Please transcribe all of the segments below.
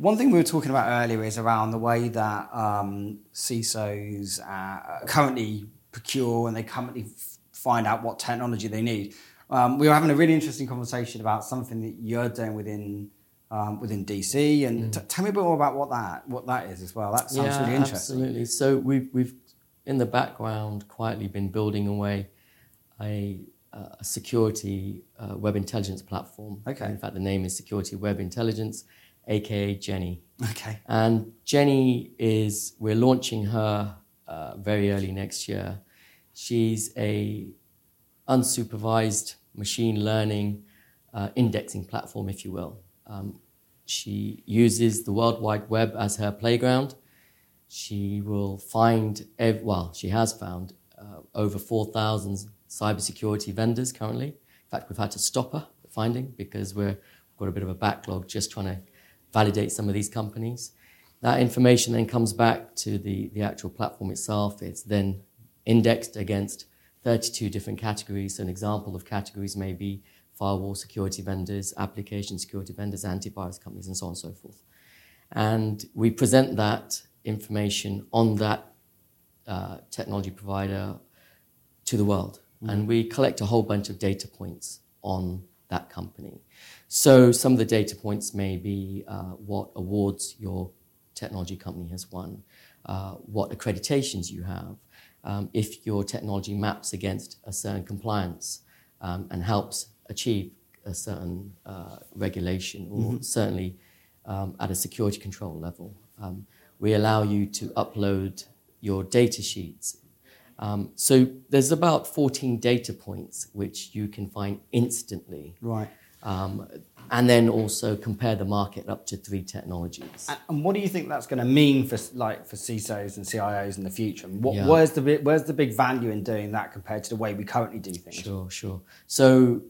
One thing we were talking about earlier is around the way that um, CISOs uh, currently procure and they currently f- find out what technology they need. Um, we were having a really interesting conversation about something that you're doing within um, within DC, and mm. t- tell me a bit more about what that what that is as well. That sounds yeah, really interesting. Absolutely. So we've we've in the background quietly been building away a, a security uh, web intelligence platform. Okay. In fact, the name is Security Web Intelligence, aka Jenny. Okay. And Jenny is we're launching her uh, very early next year. She's a unsupervised machine learning uh, indexing platform, if you will. Um, she uses the World Wide Web as her playground. She will find, ev- well, she has found uh, over 4,000 cybersecurity vendors currently. In fact, we've had to stop her finding because we're, we've got a bit of a backlog just trying to validate some of these companies. That information then comes back to the, the actual platform itself. It's then indexed against 32 different categories. So an example of categories may be firewall security vendors, application security vendors, antivirus companies, and so on and so forth. And we present that information on that uh, technology provider to the world. Mm. And we collect a whole bunch of data points on that company. So some of the data points may be uh, what awards your technology company has won, uh, what accreditations you have, um, if your technology maps against a certain compliance um, and helps achieve a certain uh, regulation, or mm-hmm. certainly um, at a security control level. Um, we allow you to upload your data sheets. Um, so there's about 14 data points which you can find instantly. Right. Um, and then also compare the market up to three technologies. And what do you think that's going to mean for like for CISOs and CIOs in the future? What, yeah. Where's the where's the big value in doing that compared to the way we currently do things? Sure, sure. So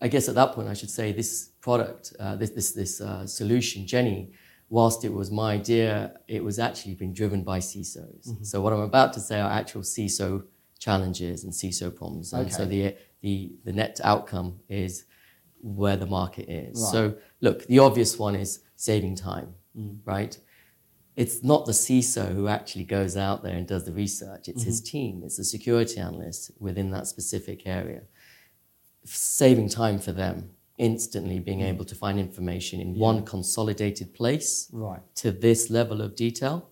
I guess at that point, I should say this product, uh, this this this uh, solution, Jenny, whilst it was my idea, it was actually being driven by CISOs. Mm-hmm. So what I'm about to say are actual CISO challenges and CISO problems, and okay. so the the the net outcome is where the market is. Right. So look, the obvious one is saving time, mm. right? It's not the CISO who actually goes out there and does the research. It's mm-hmm. his team. It's the security analyst within that specific area saving time for them instantly being mm. able to find information in yeah. one consolidated place right. to this level of detail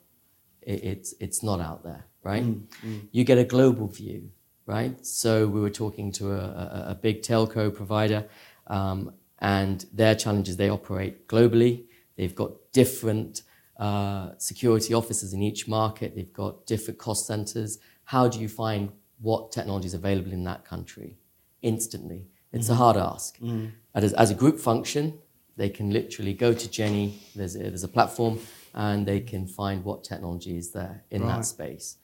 it, it's it's not out there right mm, mm. you get a global view right so we were talking to a, a, a big telco provider um, and their challenges they operate globally they've got different uh, security officers in each market they've got different cost centers how do you find what technology is available in that country instantly. It's a hard ask. Mm-hmm. As, as, a group function, they can literally go to Jenny, there's a, there's a platform, and they can find what technology is there in right. that space.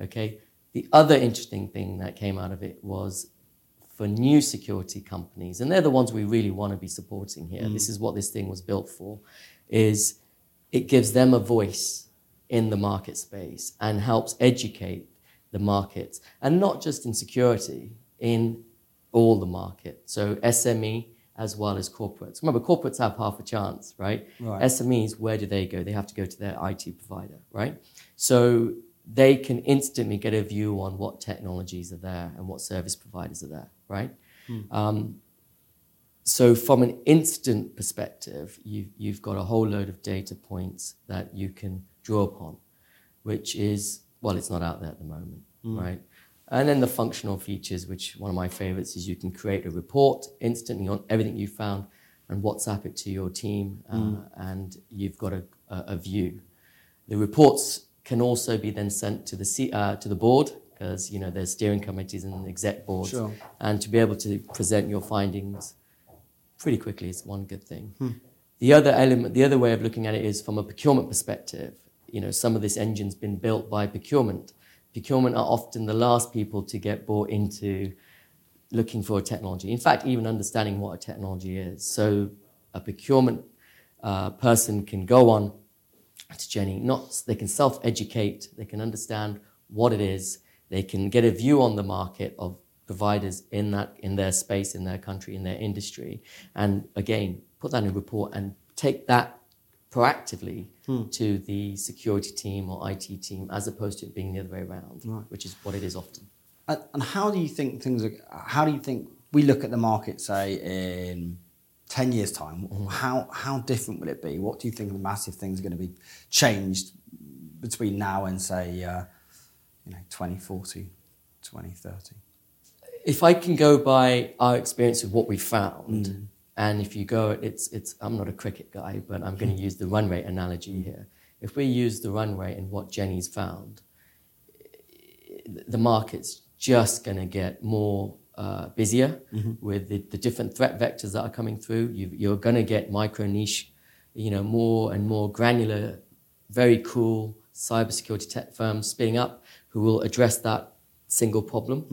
Okay. The other interesting thing that came out of it was for new security companies, and they're the ones we really want to be supporting here. Mm. This is what this thing was built for, is it gives them a voice in the market space and helps educate the markets, and not just in security, in all the market. So SME as well as corporates. Remember, corporates have half a chance, right? right? SMEs, where do they go? They have to go to their IT provider, right? So they can instantly get a view on what technologies are there and what service providers are there, right? Hmm. Um, so from an instant perspective, you've, you've got a whole load of data points that you can draw upon, which is, well, it's not out there at the moment, hmm. right? And then the functional features, which one of my favorites is you can create a report instantly on everything you found and WhatsApp it to your team, uh, mm. and you've got a, a, a, view. The reports can also be then sent to the C, uh, to the board because you know there's steering committees and exec boards, sure. and to be able to present your findings pretty quickly is one good thing. Hmm. The other element, the other way of looking at it is from a procurement perspective. You know, some of this engine's been built by procurement procurement are often the last people to get bought into looking for a technology. In fact, even understanding what a technology is. So a procurement uh, person can go on to Jenny, not they can self-educate, they can understand what it is, they can get a view on the market of providers in that in their space, in their country, in their industry, and again put that in a report and take that proactively to the security team or IT team as opposed to it being the other way around, Right. which is what it is often. And, and how do you think things are? How do you think we look at the market, say in ten years' time? How how different will it be? What do you think the massive things are going to be changed between now and say, uh, you know, 2040, 2030? if I can go by our experience of what we found, Mm. And if you go, it's it's. I'm not a cricket guy, but I'm going to use the run rate analogy here. If we use the run rate and what Jenny's found, the market's just going to get more uh, busier with the, the different threat vectors that are coming through. You, you're going to get micro niche, you know, more and more granular, very cool cybersecurity tech firms spinning up who will address that single problem.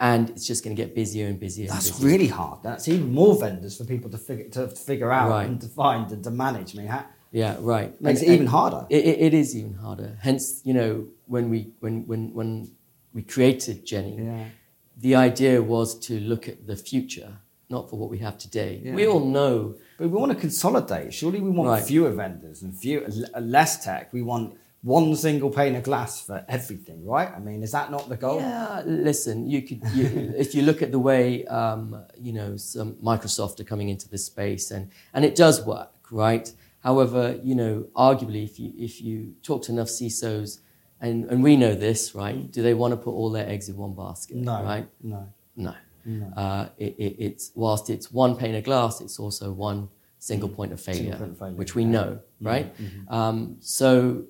And it's just going to get busier and busier. That's and busier. really hard. That's even more vendors for people to figure to figure out Right. and to find and to manage. I mean, how, Yeah, right. makes And- it even harder. It, it, it is even harder. Hence, you know, when we when when when we created Jenny, Yeah. the idea was to look at the future, not for what we have today. Yeah. We all know, But we want to consolidate. Surely we want Right. fewer vendors and fewer, less tech. We want one single pane of glass for everything, right? I mean, is that not the goal? yeah. Listen, you could you, if you look at the way um, you know some Microsoft are coming into this space, and and it does work, right? However, you know, arguably, if you if you talk to enough CISOs, and and we know this, right? Do they want to put all their eggs in one basket? No, right? no. No. Uh, it, it, it's whilst it's one pane of glass, it's also one single point of failure, Mm. point of failure, which we. Mm-hmm. know, right? Um, so,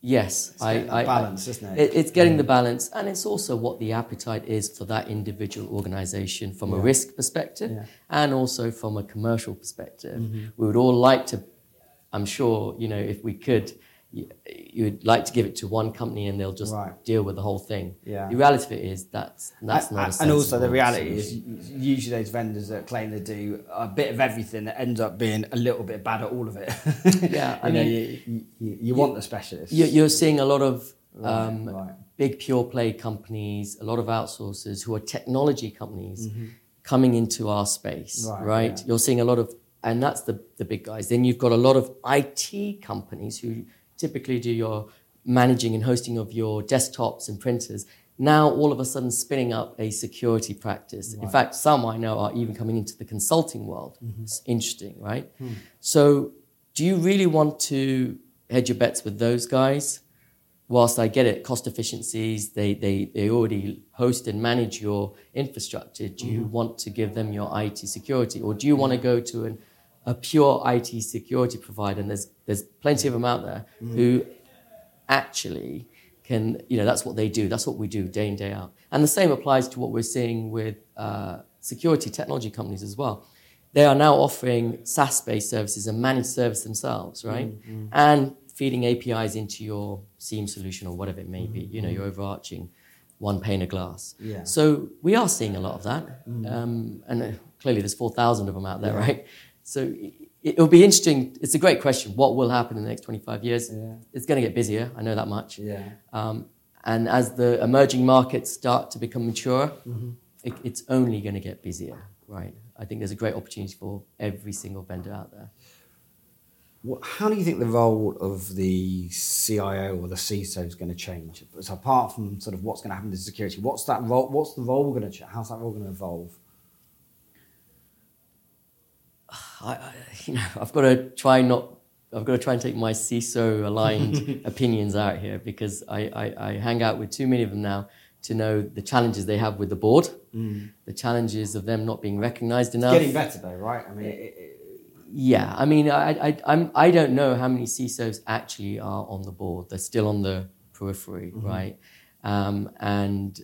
yes, It's I, getting the I, balance, I, isn't it? it- It's getting the balance, and it's also what the appetite is for that individual organization from a risk perspective, Yeah. and also from a commercial perspective. Mm-hmm. We would all like to, I'm sure, you know, if we could. You, you'd like to give it to one company and they'll just Right. deal with the whole thing. Yeah. The reality of it is that's that's and, not. A and also the reality solution. is usually those vendors that claim they do a bit of everything that ends up being a little bit bad at all of it. Yeah, I you know, mean- you, you, you want the specialists. You're, you're seeing a lot of um, right. big pure play companies, a lot of outsourcers who are technology companies Mm-hmm. coming into our space, Right, right? yeah. You're seeing a lot of, and that's the, the big guys. Then you've got a lot of IT companies who typically do your managing and hosting of your desktops and printers. Now, all of a sudden, spinning up a security practice. In fact, some I know are even coming into the consulting world. Mm-hmm. It's interesting, right? Hmm. So, do you really want to hedge your bets with those guys? whilst I get it, cost efficiencies, they, they, they already host and manage your infrastructure. Do you want to give them your IT security? Or do you want to go to an, a pure IT security provider? And there's, there's plenty of them out there who actually can, you know, that's what they do. That's what we do day in, day out. And the same applies to what we're seeing with uh, security technology companies as well. They are now offering SaaS based services and managed service themselves, right? And feeding APIs into your SIEM solution or whatever it may be, you know, your overarching one pane of glass. Yeah. So we are seeing a lot of that. Um, and uh, clearly there's 4,000 of them out there, right? So it, it'll be interesting. It's a great question. What will happen in the next 25 years? Yeah. It's going to get busier. I know that much. yeah. Um, and as the emerging markets start to become mature, it, it's only going to get busier, right? I think there's a great opportunity for every single vendor out there. How do you think the role of the CIO or the CISO is going to change? So apart from sort of what's going to happen to security, what's that role? What's the role going to change? How's that role going to evolve? I, you know, I've got to try not. I've got to try and take my CISO aligned opinions out here because I, I, I hang out with too many of them now to know the challenges they have with the board, the challenges of them not being recognised enough. Getting better though, right? I mean, it, it, Yeah, I mean, I, I, I'm, I don't know how many CISOs actually are on the board. They're still on the periphery, right? Um, and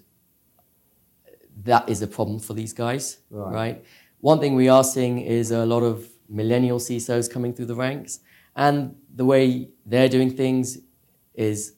that is a problem for these guys, Right. right. One thing we are seeing is a lot of millennial CISOs coming through the ranks, and the way they're doing things is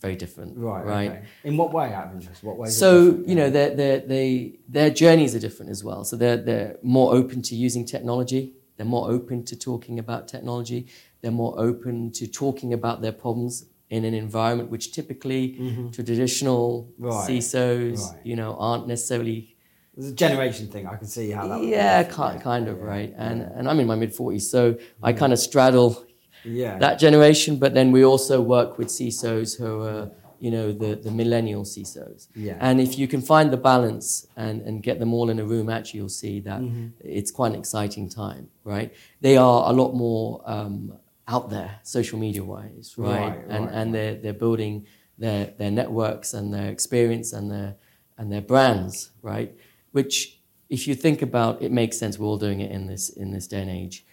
very different, right, right? Okay. In what way, out of interest? What way? So you know, their their they their journeys are different as well. So they're they're more open to using technology. They're more open to talking about technology. They're more open to talking about their problems in an environment which typically traditional Mm-hmm. Right, CISOs, right. you know, aren't necessarily There's a generation thing. I can see how that. Yeah, kind, kind of, yeah, right? And yeah. and I'm in my mid 40s, so I kind of straddle Yeah. that generation. But then we also work with CISOs who are, you know, the, the millennial CISOs. Yeah. And if you can find the balance and, and get them all in a room, actually, you'll see that Mm-hmm. it's quite an exciting time, right? They are a lot more um, out there, social media wise, right? Right, and right, and they're they're building their their networks and their experience and their and their brands, right? Which, if you think about, it makes sense. We're all doing it in this in this day and age.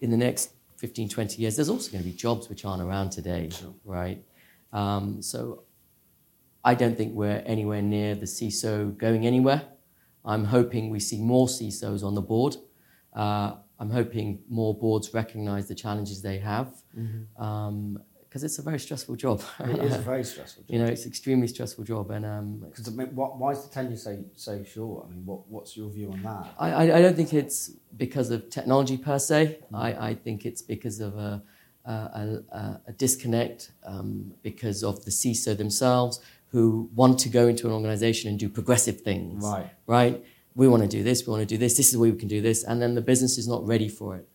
In the next 15, 20 years, there's also going to be jobs which aren't around today, right? Um, so I don't think we're anywhere near the CISO going anywhere. I'm hoping we see more CISOs on the board. Uh, I'm hoping more boards recognize the challenges they have because it's a very stressful job. it is a very stressful. Job. You know, it's an extremely stressful job, and um, Because I mean, what, why is the tenure so so short? I mean, what what's your view on that? I, I, I don't think it's because of technology per se. I, I think it's because of a, a, a, a disconnect um, because of the CISO themselves who want to go into an organization and do progressive things. Right. Right? We want to do this, we want to do this, this is the way we can do this, and then the business is not ready for it.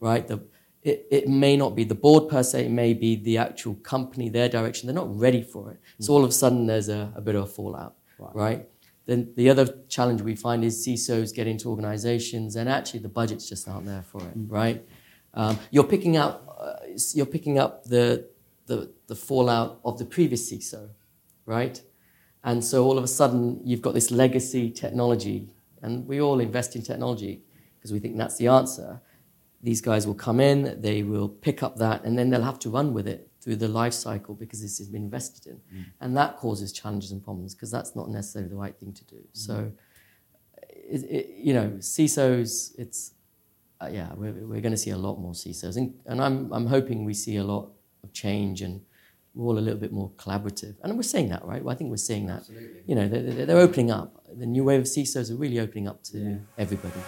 Right? The, it, it may not be the board per se, it may be the actual company, their direction. They're not ready for it. So all of a sudden there's a, a bit of a fallout. Right. right? Then the other challenge we find is CISOs get into organizations and actually the budgets just aren't there for it, right? Um, you're picking up, uh, you're picking up the, the, the fallout of the previous CISO, right? And so all of a sudden you've got this legacy technology and we all invest in technology because we think that's the answer. These guys will come in, they will pick up that, and then they'll have to run with it through the life cycle because this has been invested in. And that causes challenges and problems because that's not necessarily the right thing to do. So, it, it, you know, CISOs, it's, uh, yeah, we're, we're going to see a lot more CISOs. And, and I'm, I'm hoping we see a lot of change and we're all a little bit more collaborative. And we're seeing that, right? Well, I think we're seeing that. You know, they're, they're, they're opening up. The new wave of CISOs are really opening up to everybody.